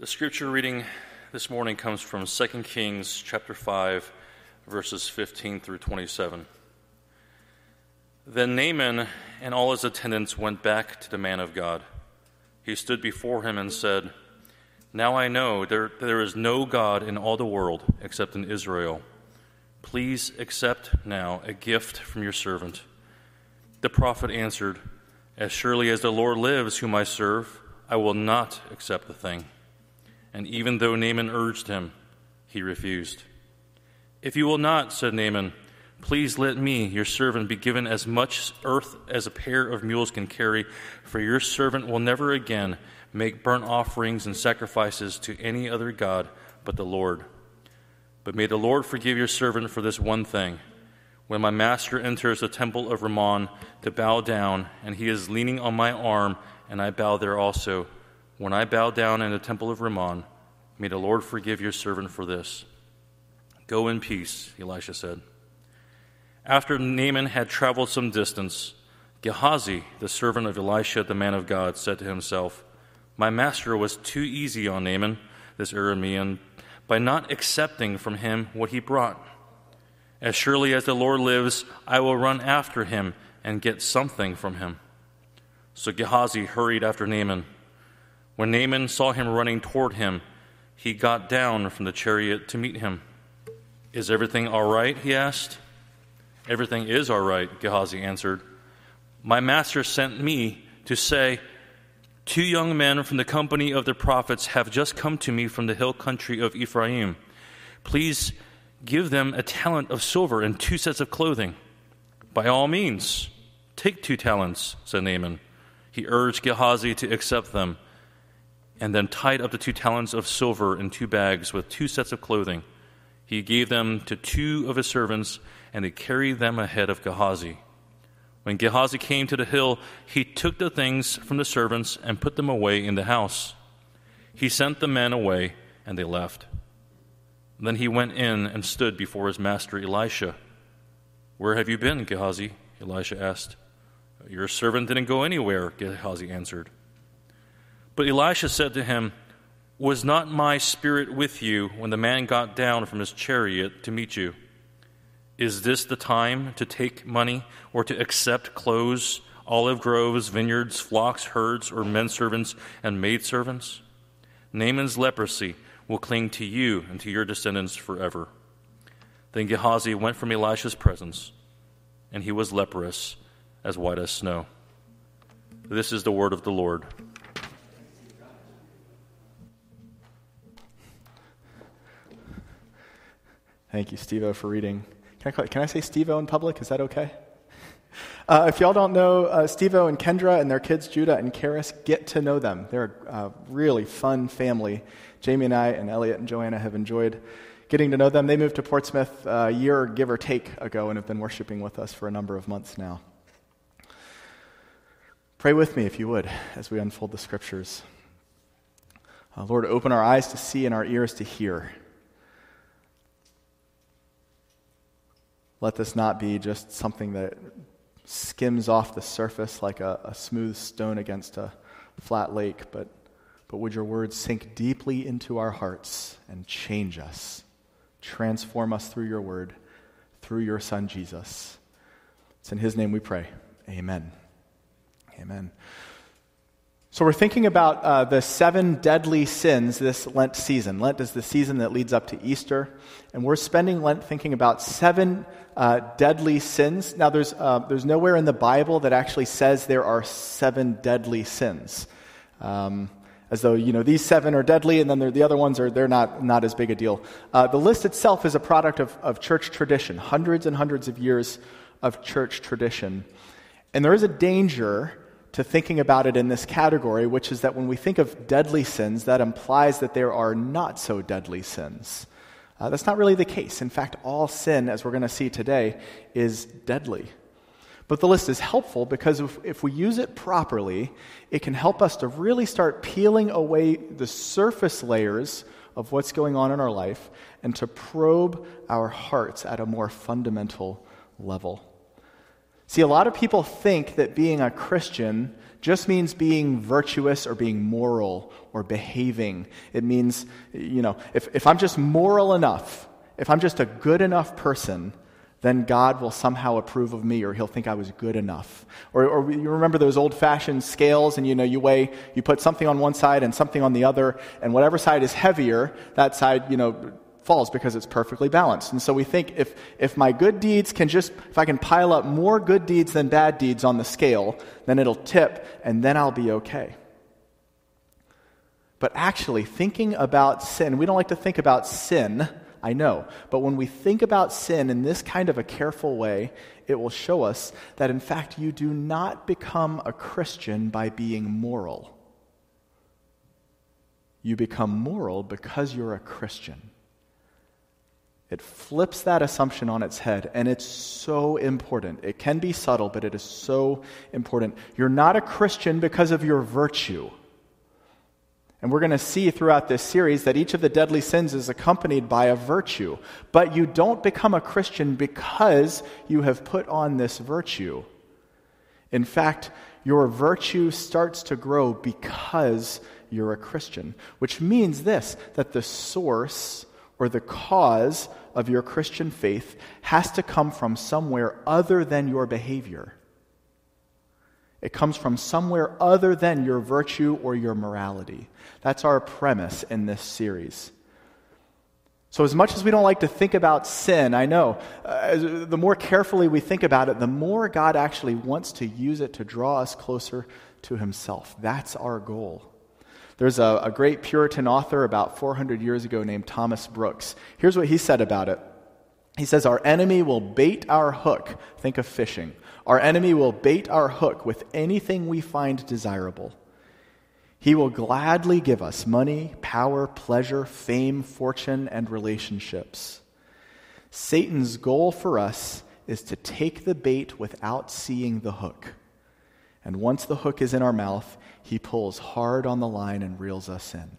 The scripture reading this morning comes from 2 Kings chapter 5 verses 15 through 27. Then Naaman and all his attendants went back to the man of God. He stood before him and said, Now I know there, there is no God in all the world except in Israel. Please accept now a gift from your servant. The prophet answered, As surely as the Lord lives, whom I serve, I will not accept the thing. And even though Naaman urged him, he refused. If you will not, said Naaman, please let me, your servant, be given as much earth as a pair of mules can carry, for your servant will never again make burnt offerings and sacrifices to any other God but the Lord. But may the Lord forgive your servant for this one thing. When my master enters the temple of Rimmon to bow down, and he is leaning on my arm, and I bow there also, when I bow down in the temple of Rimmon, may the Lord forgive your servant for this. Go in peace, Elisha said. After Naaman had traveled some distance, Gehazi, the servant of Elisha, the man of God, said to himself, My master was too easy on Naaman, this Aramean, by not accepting from him what he brought. As surely as the Lord lives, I will run after him and get something from him. So Gehazi hurried after Naaman. When Naaman saw him running toward him, he got down from the chariot to meet him. Is everything all right? he asked. Everything is all right, Gehazi answered. My master sent me to say, Two young men from the company of the prophets have just come to me from the hill country of Ephraim. Please give them a talent of silver and two sets of clothing. By all means, take two talents, said Naaman. He urged Gehazi to accept them and then tied up the two talents of silver in two bags with two sets of clothing. He gave them to two of his servants, and they carried them ahead of Gehazi. When Gehazi came to the hill, he took the things from the servants and put them away in the house. He sent the men away, and they left. Then he went in and stood before his master Elisha. Where have you been, Gehazi? Elisha asked. Your servant didn't go anywhere, Gehazi answered. But Elisha said to him, Was not my spirit with you when the man got down from his chariot to meet you? Is this the time to take money or to accept clothes, olive groves, vineyards, flocks, herds, or men servants and maidservants? Naaman's leprosy will cling to you and to your descendants forever. Then Gehazi went from Elisha's presence, and he was leprous, as white as snow. This is the word of the Lord. Thank you, Steve for reading. Can I, can I say Steve in public? Is that okay? Uh, if y'all don't know uh, Steve and Kendra and their kids, Judah and Karis, get to know them. They're a really fun family. Jamie and I and Elliot and Joanna have enjoyed getting to know them. They moved to Portsmouth uh, a year, give or take, ago and have been worshiping with us for a number of months now. Pray with me, if you would, as we unfold the scriptures. Uh, Lord, open our eyes to see and our ears to hear. Let this not be just something that skims off the surface like a, a smooth stone against a flat lake, but, but would your words sink deeply into our hearts and change us, transform us through your word, through your Son, Jesus. It's in his name we pray. Amen. Amen. So, we're thinking about uh, the seven deadly sins this Lent season. Lent is the season that leads up to Easter, and we're spending Lent thinking about seven uh, deadly sins. Now, there's, uh, there's nowhere in the Bible that actually says there are seven deadly sins. Um, as though, you know, these seven are deadly and then the other ones are, they're not, not as big a deal. Uh, the list itself is a product of, of church tradition, hundreds and hundreds of years of church tradition. And there is a danger to thinking about it in this category, which is that when we think of deadly sins, that implies that there are not so deadly sins. Uh, that's not really the case. In fact, all sin, as we're going to see today, is deadly. But the list is helpful because if, if we use it properly, it can help us to really start peeling away the surface layers of what's going on in our life and to probe our hearts at a more fundamental level. See, a lot of people think that being a Christian just means being virtuous or being moral or behaving. It means, you know, if, if I'm just moral enough, if I'm just a good enough person, then God will somehow approve of me or he'll think I was good enough. Or, or you remember those old fashioned scales and you know, you weigh, you put something on one side and something on the other, and whatever side is heavier, that side, you know, falls because it's perfectly balanced. And so we think if, if my good deeds can just, if I can pile up more good deeds than bad deeds on the scale, then it'll tip and then I'll be okay. But actually, thinking about sin, we don't like to think about sin I know. But when we think about sin in this kind of a careful way, it will show us that in fact you do not become a Christian by being moral. You become moral because you're a Christian. It flips that assumption on its head, and it's so important. It can be subtle, but it is so important. You're not a Christian because of your virtue. And we're going to see throughout this series that each of the deadly sins is accompanied by a virtue. But you don't become a Christian because you have put on this virtue. In fact, your virtue starts to grow because you're a Christian, which means this that the source or the cause of your Christian faith has to come from somewhere other than your behavior. It comes from somewhere other than your virtue or your morality. That's our premise in this series. So, as much as we don't like to think about sin, I know, uh, the more carefully we think about it, the more God actually wants to use it to draw us closer to Himself. That's our goal. There's a, a great Puritan author about 400 years ago named Thomas Brooks. Here's what he said about it He says, Our enemy will bait our hook. Think of fishing. Our enemy will bait our hook with anything we find desirable. He will gladly give us money, power, pleasure, fame, fortune, and relationships. Satan's goal for us is to take the bait without seeing the hook. And once the hook is in our mouth, he pulls hard on the line and reels us in.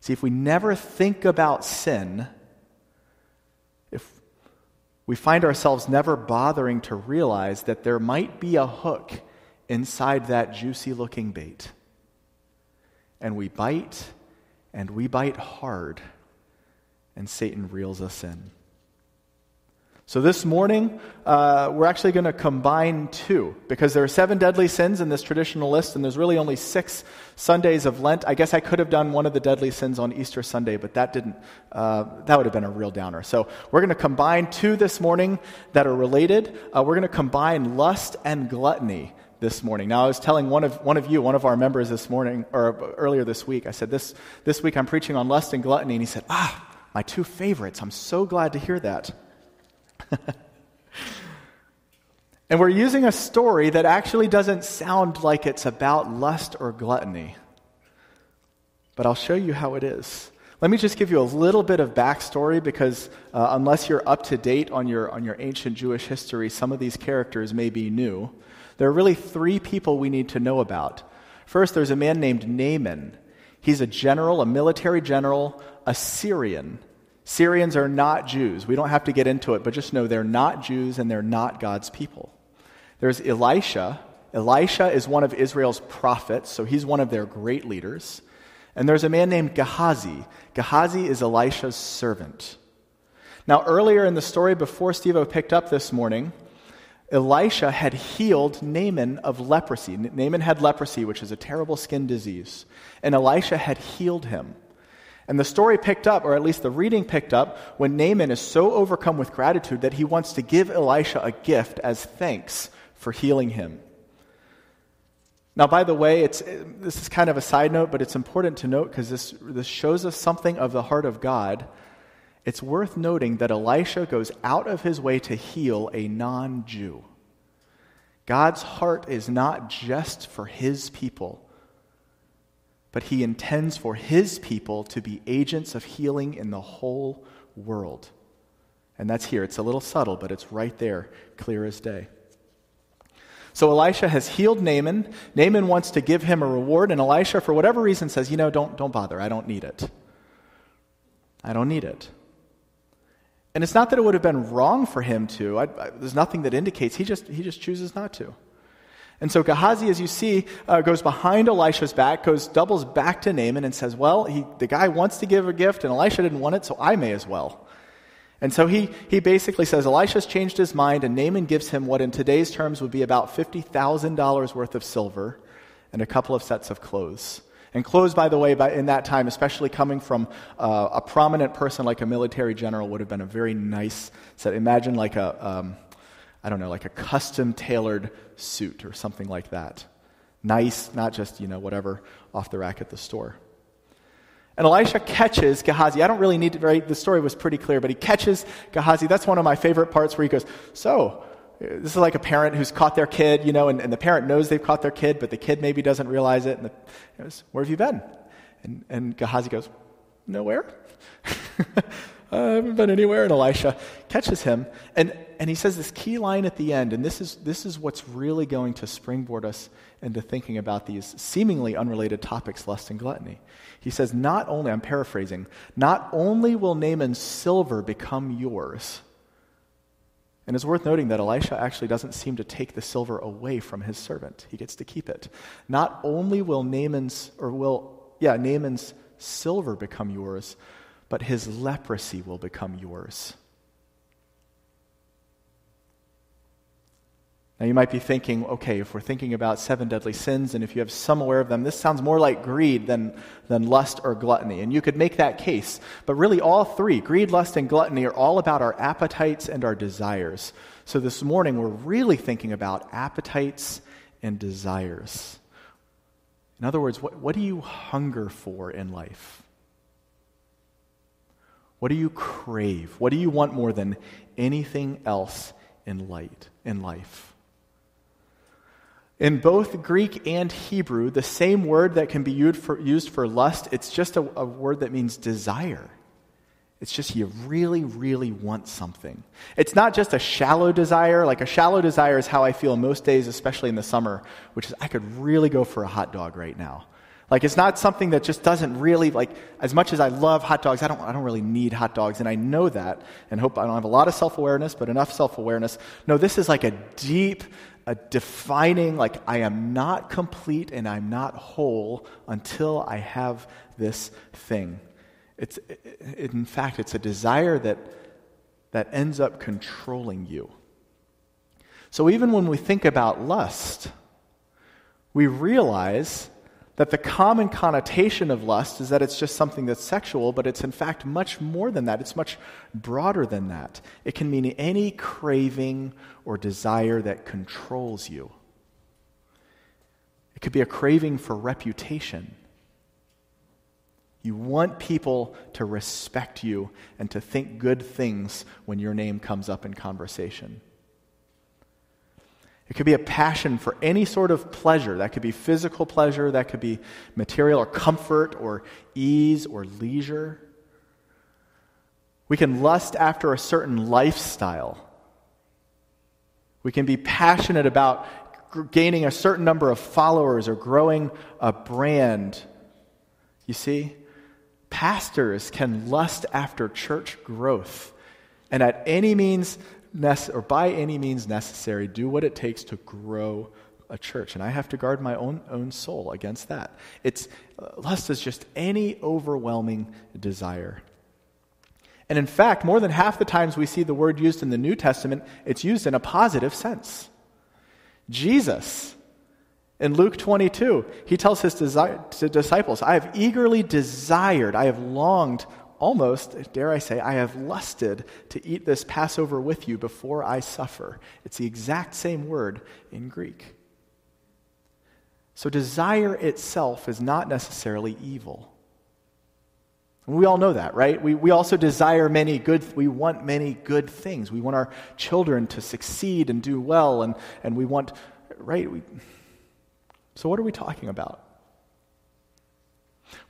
See, if we never think about sin, if we find ourselves never bothering to realize that there might be a hook inside that juicy looking bait. And we bite, and we bite hard, and Satan reels us in. So this morning, uh, we're actually going to combine two because there are seven deadly sins in this traditional list, and there's really only six Sundays of Lent. I guess I could have done one of the deadly sins on Easter Sunday, but that didn't. Uh, that would have been a real downer. So we're going to combine two this morning that are related. Uh, we're going to combine lust and gluttony this morning. Now, I was telling one of, one of you, one of our members this morning, or earlier this week, I said, this, this week I'm preaching on lust and gluttony. And he said, Ah, my two favorites. I'm so glad to hear that. and we're using a story that actually doesn't sound like it's about lust or gluttony. But I'll show you how it is. Let me just give you a little bit of backstory because uh, unless you're up to date on your, on your ancient Jewish history, some of these characters may be new. There are really three people we need to know about. First, there's a man named Naaman. He's a general, a military general, a Syrian. Syrians are not Jews. We don't have to get into it, but just know they're not Jews and they're not God's people. There's Elisha. Elisha is one of Israel's prophets, so he's one of their great leaders. And there's a man named Gehazi. Gehazi is Elisha's servant. Now, earlier in the story, before Steve picked up this morning, Elisha had healed Naaman of leprosy. Naaman had leprosy, which is a terrible skin disease, and Elisha had healed him. And the story picked up, or at least the reading picked up, when Naaman is so overcome with gratitude that he wants to give Elisha a gift as thanks for healing him. Now, by the way, it's, this is kind of a side note, but it's important to note because this, this shows us something of the heart of God it's worth noting that Elisha goes out of his way to heal a non Jew. God's heart is not just for his people, but he intends for his people to be agents of healing in the whole world. And that's here. It's a little subtle, but it's right there, clear as day. So Elisha has healed Naaman. Naaman wants to give him a reward, and Elisha, for whatever reason, says, You know, don't, don't bother. I don't need it. I don't need it. And it's not that it would have been wrong for him to. I, I, there's nothing that indicates. He just, he just chooses not to. And so Gehazi, as you see, uh, goes behind Elisha's back, goes doubles back to Naaman and says, Well, he, the guy wants to give a gift, and Elisha didn't want it, so I may as well. And so he, he basically says Elisha's changed his mind, and Naaman gives him what in today's terms would be about $50,000 worth of silver and a couple of sets of clothes. And clothes, by the way, by, in that time, especially coming from uh, a prominent person like a military general, would have been a very nice set. Imagine like a, um, I don't know, like a custom tailored suit or something like that. Nice, not just, you know, whatever off the rack at the store. And Elisha catches Gehazi. I don't really need to, right, The story was pretty clear, but he catches Gehazi. That's one of my favorite parts where he goes, So, this is like a parent who's caught their kid, you know, and, and the parent knows they've caught their kid, but the kid maybe doesn't realize it. And the, goes, Where have you been? And, and Gehazi goes, Nowhere. I haven't been anywhere. And Elisha catches him. And, and he says this key line at the end, and this is, this is what's really going to springboard us into thinking about these seemingly unrelated topics, lust and gluttony. He says, Not only, I'm paraphrasing, not only will Naaman's silver become yours, and it's worth noting that Elisha actually doesn't seem to take the silver away from his servant. He gets to keep it. Not only will Naaman's, or will, yeah, Naaman's silver become yours, but his leprosy will become yours. Now, you might be thinking, okay, if we're thinking about seven deadly sins, and if you have some aware of them, this sounds more like greed than, than lust or gluttony. And you could make that case. But really, all three greed, lust, and gluttony are all about our appetites and our desires. So this morning, we're really thinking about appetites and desires. In other words, what, what do you hunger for in life? What do you crave? What do you want more than anything else in light in life? In both Greek and Hebrew, the same word that can be used for, used for lust, it's just a, a word that means desire. It's just you really, really want something. It's not just a shallow desire. Like a shallow desire is how I feel most days, especially in the summer, which is I could really go for a hot dog right now. Like it's not something that just doesn't really like as much as I love hot dogs, I don't I don't really need hot dogs and I know that and hope I don't have a lot of self-awareness, but enough self-awareness. No, this is like a deep a defining, like, I am not complete and I'm not whole until I have this thing. It's, in fact, it's a desire that, that ends up controlling you. So even when we think about lust, we realize that the common connotation of lust is that it's just something that's sexual, but it's in fact much more than that. It's much broader than that. It can mean any craving or desire that controls you. It could be a craving for reputation. You want people to respect you and to think good things when your name comes up in conversation. It could be a passion for any sort of pleasure. That could be physical pleasure, that could be material or comfort or ease or leisure. We can lust after a certain lifestyle. We can be passionate about gaining a certain number of followers or growing a brand. You see, pastors can lust after church growth. And at any means or by any means necessary, do what it takes to grow a church. And I have to guard my own, own soul against that. It's, uh, lust is just any overwhelming desire. And in fact, more than half the times we see the word used in the New Testament, it's used in a positive sense. Jesus, in Luke 22, he tells his disciples, I have eagerly desired, I have longed almost, dare I say, I have lusted to eat this Passover with you before I suffer. It's the exact same word in Greek. So, desire itself is not necessarily evil. we all know that, right? We, we also desire many good, we want many good things. We want our children to succeed and do well, and, and we want, right? We, so, what are we talking about?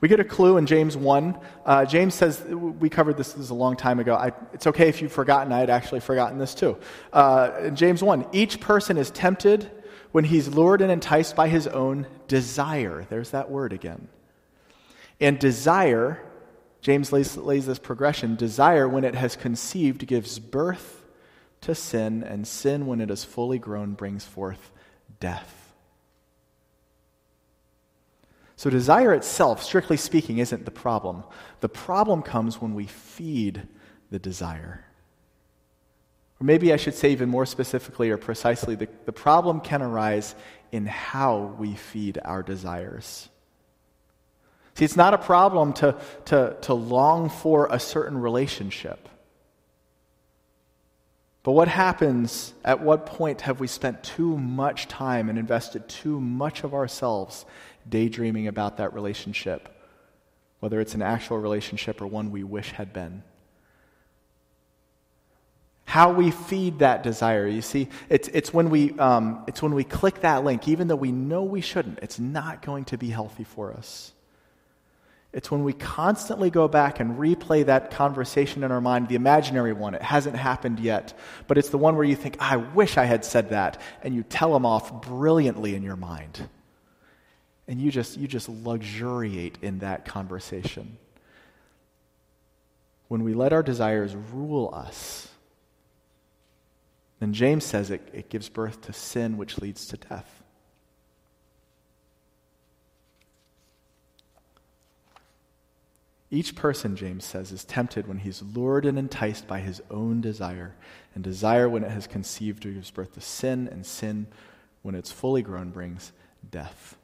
We get a clue in James 1. Uh, James says, we covered this, this is a long time ago. I, it's okay if you've forgotten. I had actually forgotten this too. Uh, in James 1, each person is tempted when he's lured and enticed by his own desire. There's that word again. And desire, James lays, lays this progression desire, when it has conceived, gives birth to sin, and sin, when it is fully grown, brings forth death. So, desire itself, strictly speaking, isn't the problem. The problem comes when we feed the desire. Or maybe I should say, even more specifically or precisely, the, the problem can arise in how we feed our desires. See, it's not a problem to, to, to long for a certain relationship. But what happens, at what point have we spent too much time and invested too much of ourselves daydreaming about that relationship, whether it's an actual relationship or one we wish had been? How we feed that desire. You see, it's, it's, when we, um, it's when we click that link, even though we know we shouldn't, it's not going to be healthy for us. It's when we constantly go back and replay that conversation in our mind, the imaginary one. It hasn't happened yet, but it's the one where you think, I wish I had said that, and you tell them off brilliantly in your mind. And you just, you just luxuriate in that conversation. When we let our desires rule us, then James says it, it gives birth to sin, which leads to death. Each person, James says, is tempted when he's lured and enticed by his own desire. And desire, when it has conceived, gives birth to sin, and sin, when it's fully grown, brings death.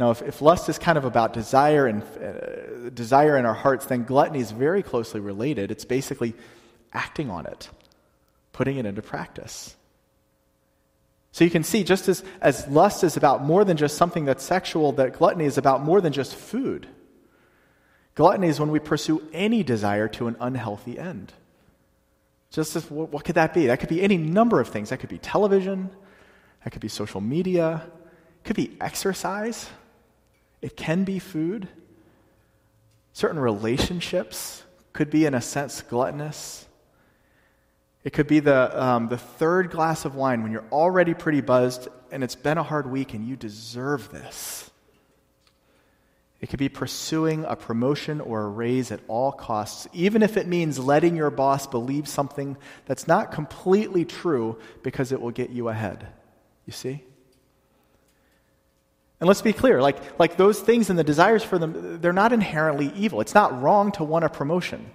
Now, if, if lust is kind of about desire and uh, desire in our hearts, then gluttony is very closely related. It's basically acting on it, putting it into practice. So you can see, just as, as lust is about more than just something that's sexual, that gluttony is about more than just food. Gluttony is when we pursue any desire to an unhealthy end. Just as, what, what could that be? That could be any number of things. That could be television, that could be social media, it could be exercise, it can be food. Certain relationships could be, in a sense, gluttonous. It could be the, um, the third glass of wine when you're already pretty buzzed and it's been a hard week and you deserve this. It could be pursuing a promotion or a raise at all costs, even if it means letting your boss believe something that's not completely true because it will get you ahead. You see? And let's be clear like, like those things and the desires for them, they're not inherently evil. It's not wrong to want a promotion,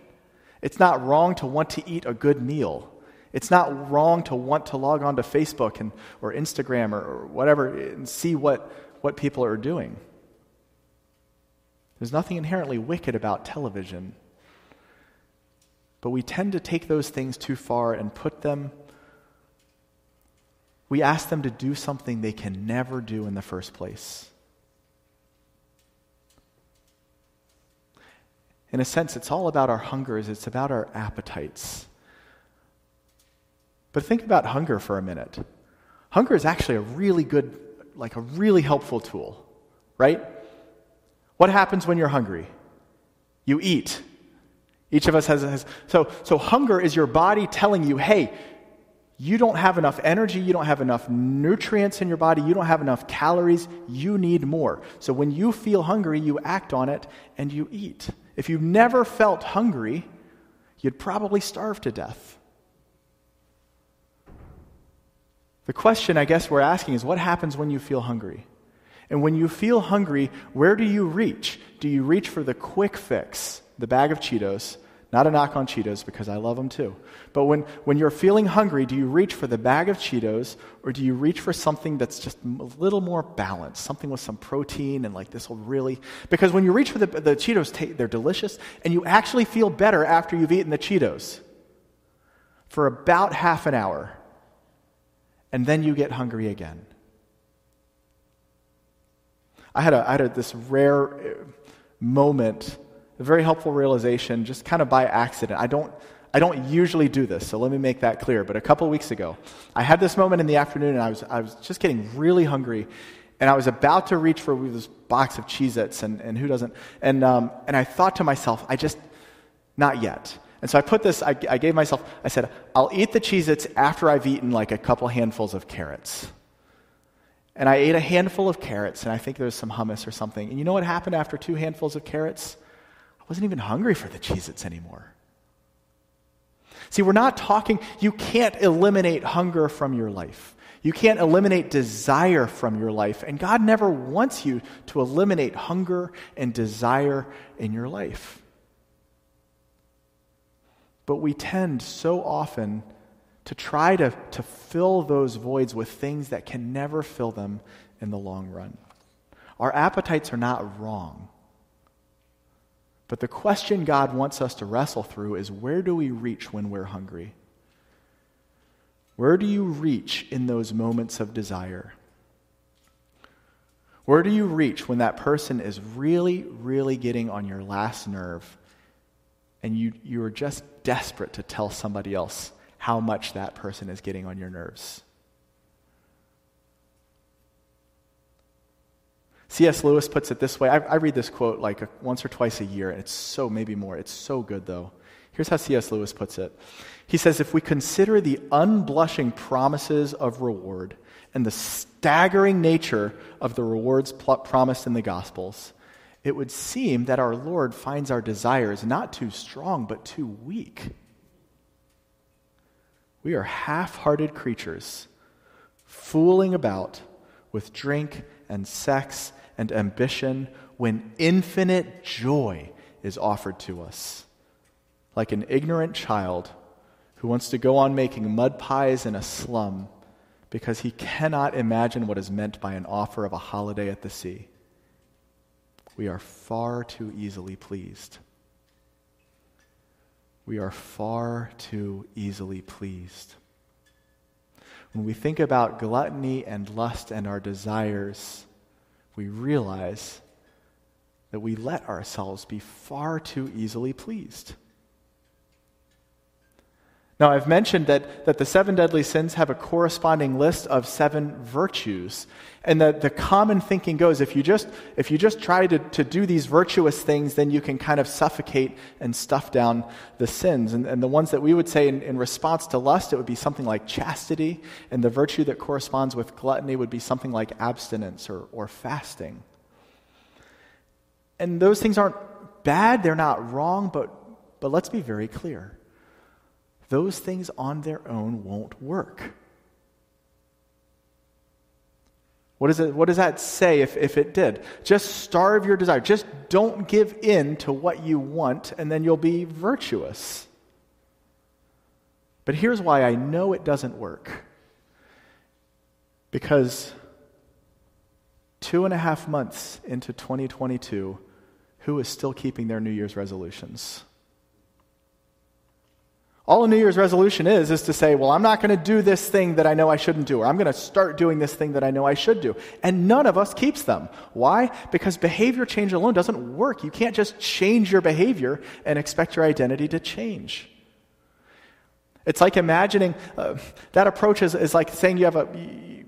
it's not wrong to want to eat a good meal. It's not wrong to want to log on to Facebook and, or Instagram or, or whatever and see what, what people are doing. There's nothing inherently wicked about television. But we tend to take those things too far and put them, we ask them to do something they can never do in the first place. In a sense, it's all about our hungers, it's about our appetites. But think about hunger for a minute. Hunger is actually a really good, like a really helpful tool, right? What happens when you're hungry? You eat. Each of us has, has so so hunger is your body telling you, "Hey, you don't have enough energy, you don't have enough nutrients in your body, you don't have enough calories, you need more." So when you feel hungry, you act on it and you eat. If you've never felt hungry, you'd probably starve to death. The question I guess we're asking is what happens when you feel hungry? And when you feel hungry, where do you reach? Do you reach for the quick fix, the bag of Cheetos? Not a knock on Cheetos because I love them too. But when, when you're feeling hungry, do you reach for the bag of Cheetos or do you reach for something that's just a little more balanced, something with some protein and like this will really. Because when you reach for the, the Cheetos, they're delicious and you actually feel better after you've eaten the Cheetos for about half an hour. And then you get hungry again. I had, a, I had a, this rare uh, moment, a very helpful realization, just kind of by accident. I don't, I don't usually do this, so let me make that clear. But a couple weeks ago, I had this moment in the afternoon, and I was, I was just getting really hungry. And I was about to reach for this box of Cheez Its, and, and who doesn't? And, um, and I thought to myself, I just, not yet. And so I put this, I, I gave myself, I said, I'll eat the Cheez Its after I've eaten like a couple handfuls of carrots. And I ate a handful of carrots, and I think there was some hummus or something. And you know what happened after two handfuls of carrots? I wasn't even hungry for the Cheez Its anymore. See, we're not talking, you can't eliminate hunger from your life. You can't eliminate desire from your life. And God never wants you to eliminate hunger and desire in your life. But we tend so often to try to, to fill those voids with things that can never fill them in the long run. Our appetites are not wrong. But the question God wants us to wrestle through is where do we reach when we're hungry? Where do you reach in those moments of desire? Where do you reach when that person is really, really getting on your last nerve and you, you are just desperate to tell somebody else how much that person is getting on your nerves? C.S. Lewis puts it this way. I, I read this quote like a, once or twice a year, and it's so, maybe more. It's so good, though. Here's how C.S. Lewis puts it He says, If we consider the unblushing promises of reward and the staggering nature of the rewards pl- promised in the Gospels, it would seem that our Lord finds our desires not too strong, but too weak. We are half hearted creatures, fooling about with drink and sex and ambition when infinite joy is offered to us. Like an ignorant child who wants to go on making mud pies in a slum because he cannot imagine what is meant by an offer of a holiday at the sea. We are far too easily pleased. We are far too easily pleased. When we think about gluttony and lust and our desires, we realize that we let ourselves be far too easily pleased. Now, I've mentioned that, that the seven deadly sins have a corresponding list of seven virtues. And that the common thinking goes if you just, if you just try to, to do these virtuous things, then you can kind of suffocate and stuff down the sins. And, and the ones that we would say in, in response to lust, it would be something like chastity. And the virtue that corresponds with gluttony would be something like abstinence or, or fasting. And those things aren't bad, they're not wrong, but, but let's be very clear those things on their own won't work. What, is it, what does that say if, if it did? Just starve your desire. Just don't give in to what you want, and then you'll be virtuous. But here's why I know it doesn't work. Because two and a half months into 2022, who is still keeping their New Year's resolutions? All a New Year's resolution is, is to say, well, I'm not going to do this thing that I know I shouldn't do, or I'm going to start doing this thing that I know I should do. And none of us keeps them. Why? Because behavior change alone doesn't work. You can't just change your behavior and expect your identity to change. It's like imagining uh, that approach is, is like saying you have a,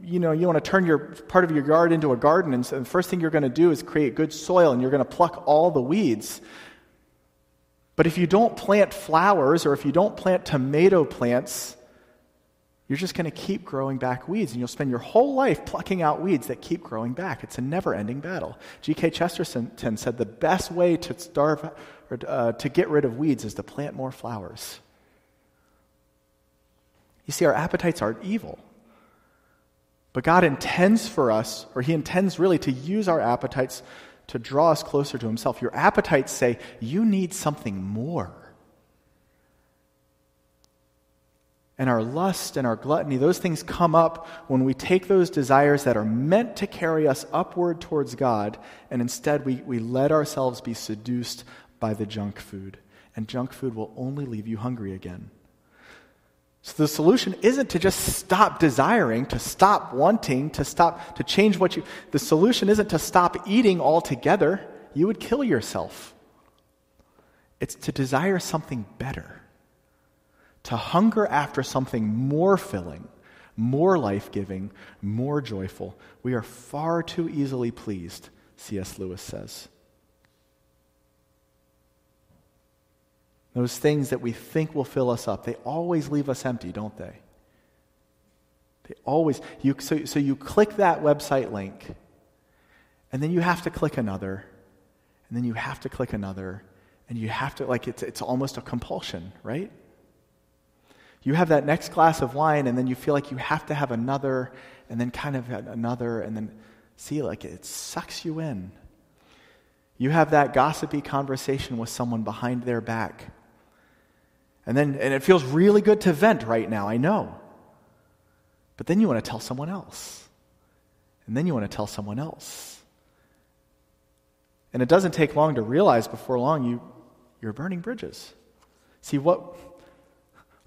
you know, you want to turn your part of your yard into a garden, and so the first thing you're going to do is create good soil, and you're going to pluck all the weeds. But if you don't plant flowers or if you don't plant tomato plants, you're just going to keep growing back weeds, and you'll spend your whole life plucking out weeds that keep growing back. It's a never ending battle. G.K. Chesterton said the best way to starve or uh, to get rid of weeds is to plant more flowers. You see, our appetites aren't evil. But God intends for us, or He intends really to use our appetites to draw us closer to Himself. Your appetites say, You need something more. And our lust and our gluttony, those things come up when we take those desires that are meant to carry us upward towards God, and instead we, we let ourselves be seduced by the junk food. And junk food will only leave you hungry again. So the solution isn't to just stop desiring, to stop wanting, to stop, to change what you. The solution isn't to stop eating altogether. You would kill yourself. It's to desire something better, to hunger after something more filling, more life giving, more joyful. We are far too easily pleased, C.S. Lewis says. Those things that we think will fill us up, they always leave us empty, don't they? They always, you, so, so you click that website link, and then you have to click another, and then you have to click another, And you have to, like, it's, it's almost a compulsion, right? You have that next glass of wine, and then you feel like you have to have another, and then kind of another, and then see, like, it sucks you in. You have that gossipy conversation with someone behind their back. And then, and it feels really good to vent right now, I know. But then you want to tell someone else. And then you want to tell someone else. And it doesn't take long to realize before long you, you're burning bridges. See, what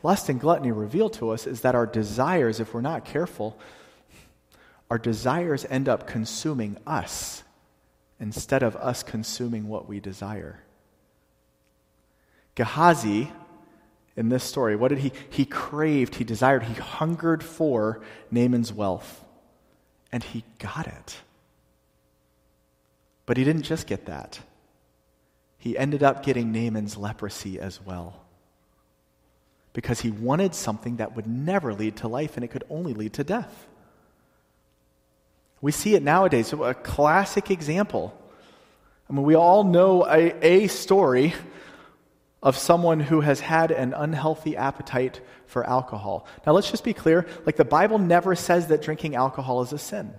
lust and gluttony reveal to us is that our desires, if we're not careful, our desires end up consuming us instead of us consuming what we desire. Gehazi, in this story, what did he? He craved, he desired, he hungered for Naaman's wealth, and he got it. But he didn't just get that, he ended up getting Naaman's leprosy as well. Because he wanted something that would never lead to life and it could only lead to death. We see it nowadays. So a classic example. I mean, we all know a, a story of someone who has had an unhealthy appetite for alcohol. Now, let's just be clear like, the Bible never says that drinking alcohol is a sin.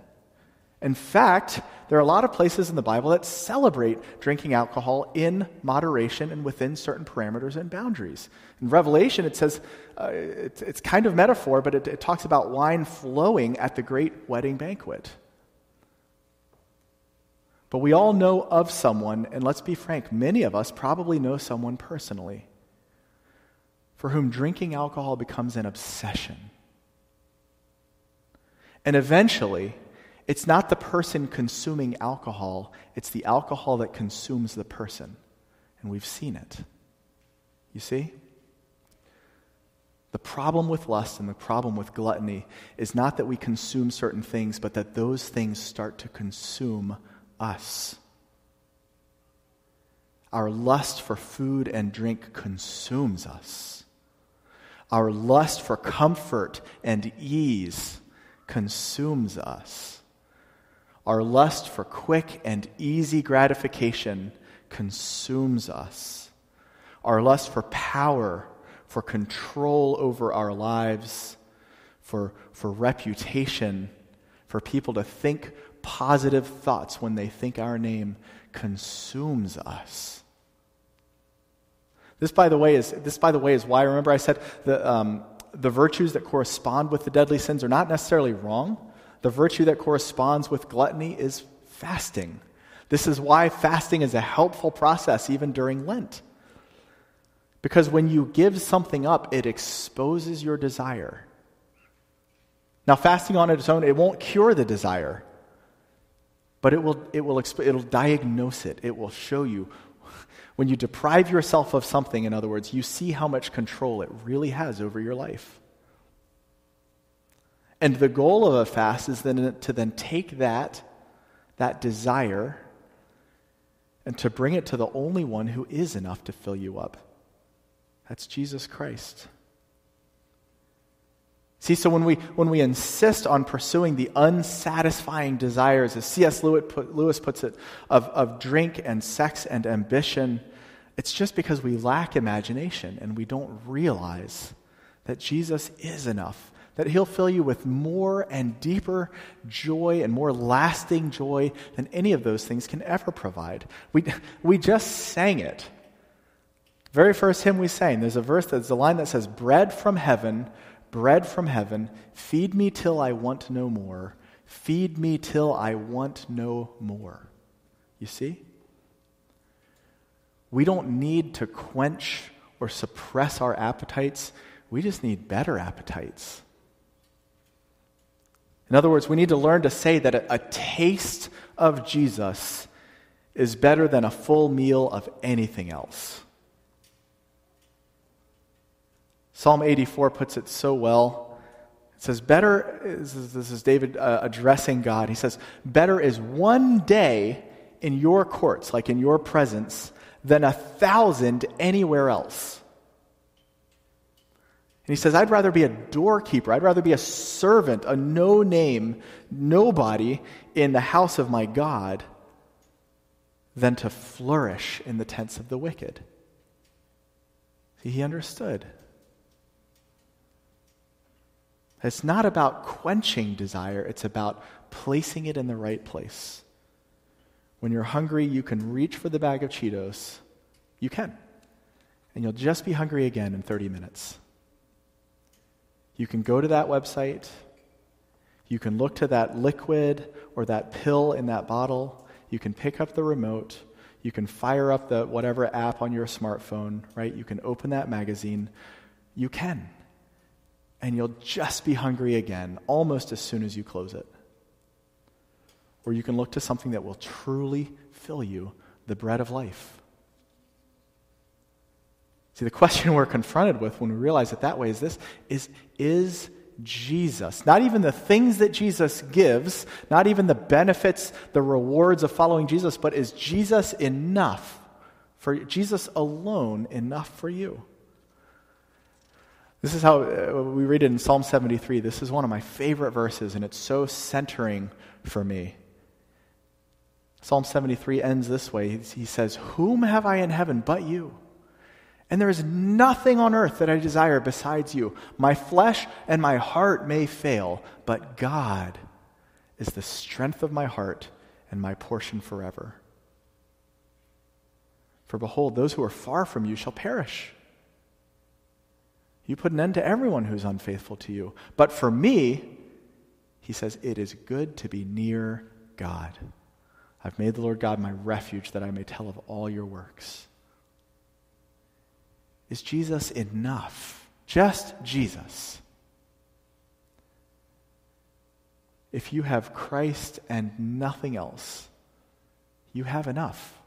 In fact, there are a lot of places in the Bible that celebrate drinking alcohol in moderation and within certain parameters and boundaries. In Revelation, it says, uh, it's, it's, kind of metaphor, but it, it talks about wine flowing at the great wedding banquet. But we all know of someone, and let's be frank, many of us probably know someone personally for whom drinking alcohol becomes an obsession. And eventually, it's not the person consuming alcohol, it's the alcohol that consumes the person. And we've seen it. You see? The problem with lust and the problem with gluttony is not that we consume certain things, but that those things start to consume us. Our lust for food and drink consumes us. Our lust for comfort and ease consumes us. Our lust for quick and easy gratification consumes us. Our lust for power, for control over our lives, for, for reputation, for people to think positive thoughts when they think our name consumes us. This, by the way, is, this, by the way, is why, remember I said the, um, the virtues that correspond with the deadly sins are not necessarily wrong. The virtue that corresponds with gluttony is fasting. This is why fasting is a helpful process even during Lent. Because when you give something up, it exposes your desire. Now, fasting on its own, it won't cure the desire. But it will, it will exp- it'll diagnose it. It will show you. When you deprive yourself of something, in other words, you see how much control it really has over your life. And the goal of a fast is then to then take that, that desire, and to bring it to the only one who is enough to fill you up. That's Jesus Christ. See, so when we, when we insist on pursuing the unsatisfying desires, as C.S. Lewis puts it, of, of drink and sex and ambition, it's just because we lack imagination and we don't realize that Jesus is enough, that He'll fill you with more and deeper joy and more lasting joy than any of those things can ever provide. We, we just sang it. Very first hymn we sang, there's a verse that's a line that says, Bread from heaven bread from heaven, feed me till I want no more, feed me till I want no more. You see? We don't need to quench or suppress our appetites, we just need better appetites. In other words, we need to learn to say that a, a taste of Jesus is better than a full meal of anything else. Psalm 84 puts it so well. It says, Better, this is David uh, addressing God. He says, Better is one day in your courts, like in your presence, than a thousand anywhere else. And he says, I'd rather be a doorkeeper. I'd rather be a servant, a no name, nobody in the house of my God than to flourish in the tents of the wicked. See, he understood. It's not about quenching desire, it's about placing it in the right place. When you're hungry, you can reach for the bag of Cheetos. You can. And you'll just be hungry again in 30 minutes. You can go to that website. You can look to that liquid or that pill in that bottle. You can pick up the remote. You can fire up the whatever app on your smartphone, right? You can open that magazine. You can. And you'll just be hungry again almost as soon as you close it. Or you can look to something that will truly fill you the bread of life. See, the question we're confronted with when we realize it that way is this is, is Jesus, not even the things that Jesus gives, not even the benefits, the rewards of following Jesus, but is Jesus enough for Jesus alone enough for you? This is how uh, we read it in Psalm 73. This is one of my favorite verses, and it's so centering for me. Psalm 73 ends this way He says, Whom have I in heaven but you? And there is nothing on earth that I desire besides you. My flesh and my heart may fail, but God is the strength of my heart and my portion forever. For behold, those who are far from you shall perish. You put an end to everyone who's unfaithful to you. But for me, he says, it is good to be near God. I've made the Lord God my refuge that I may tell of all your works. Is Jesus enough? Just Jesus. If you have Christ and nothing else, you have enough.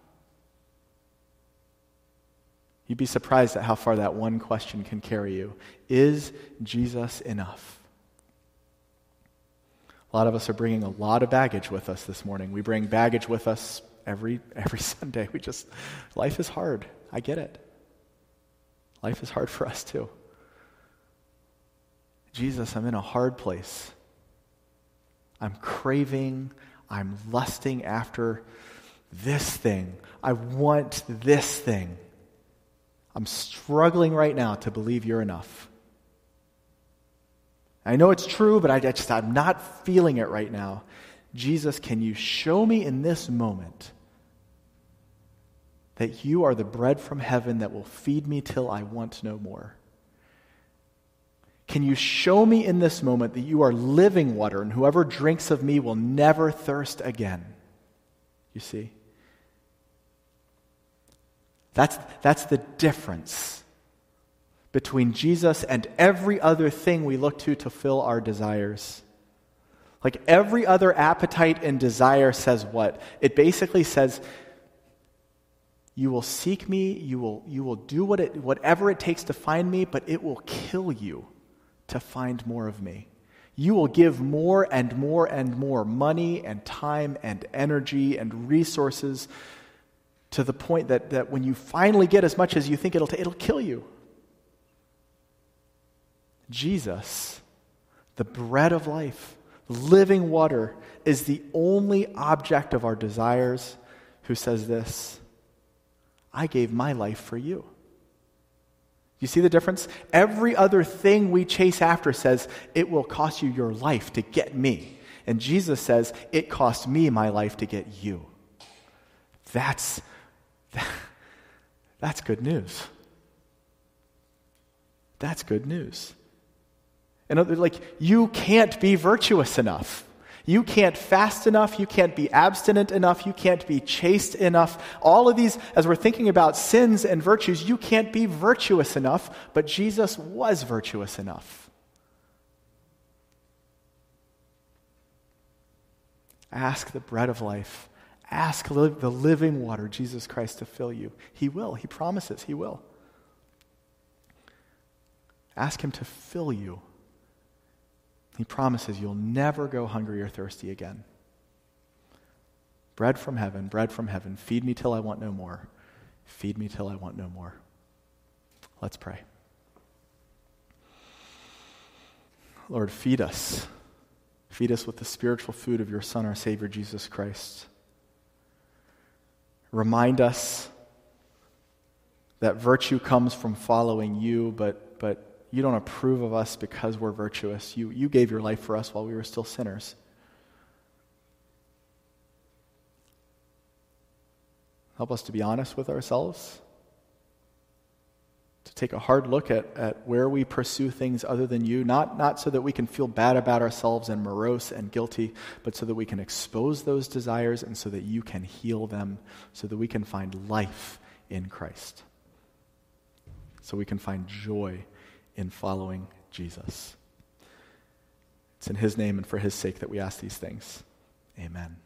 You'd be surprised at how far that one question can carry you. Is Jesus enough? A lot of us are bringing a lot of baggage with us this morning. We bring baggage with us every every Sunday. We just life is hard. I get it. Life is hard for us too. Jesus, I'm in a hard place. I'm craving, I'm lusting after this thing. I want this thing. I'm struggling right now to believe you're enough. I know it's true, but I just, I'm not feeling it right now. Jesus, can you show me in this moment that you are the bread from heaven that will feed me till I want no more. Can you show me in this moment that you are living water and whoever drinks of me will never thirst again? You see? That's, that's the difference between Jesus and every other thing we look to to fill our desires. Like every other appetite and desire says what? It basically says, you will seek me, you will, you will do what it, whatever it takes to find me, but it will kill you to find more of me. You will give more and more and more money and time and energy and resources to the point that, that when you finally get as much as you think it'll take, it'll kill you. Jesus, the bread of life, living water, is the only object of our desires who says this I gave my life for you. You see the difference? Every other thing we chase after says, it will cost you your life to get me. And Jesus says, it cost me my life to get you. That's, that's good news. That's good news. And like, you can't be virtuous enough. You can't fast enough. You can't be abstinent enough. You can't be chaste enough. All of these, as we're thinking about sins and virtues, you can't be virtuous enough, but Jesus was virtuous enough. Ask the bread of life. Ask the living water, Jesus Christ, to fill you. He will. He promises He will. Ask Him to fill you he promises you'll never go hungry or thirsty again. Bread from heaven, bread from heaven, feed me till I want no more. Feed me till I want no more. Let's pray. Lord, feed us. Feed us with the spiritual food of your Son, our Savior, Jesus Christ. Remind us that virtue comes from following you, but, but you don't approve of us because we're virtuous. You, you gave your life for us while we were still sinners. Help us to be honest with ourselves, to take a hard look at, at where we pursue things other than you, not, not so that we can feel bad about ourselves and morose and guilty, but so that we can expose those desires and so that you can heal them, so that we can find life in Christ, so we can find joy in following Jesus. It's in His name and for His sake that we ask these things. Amen.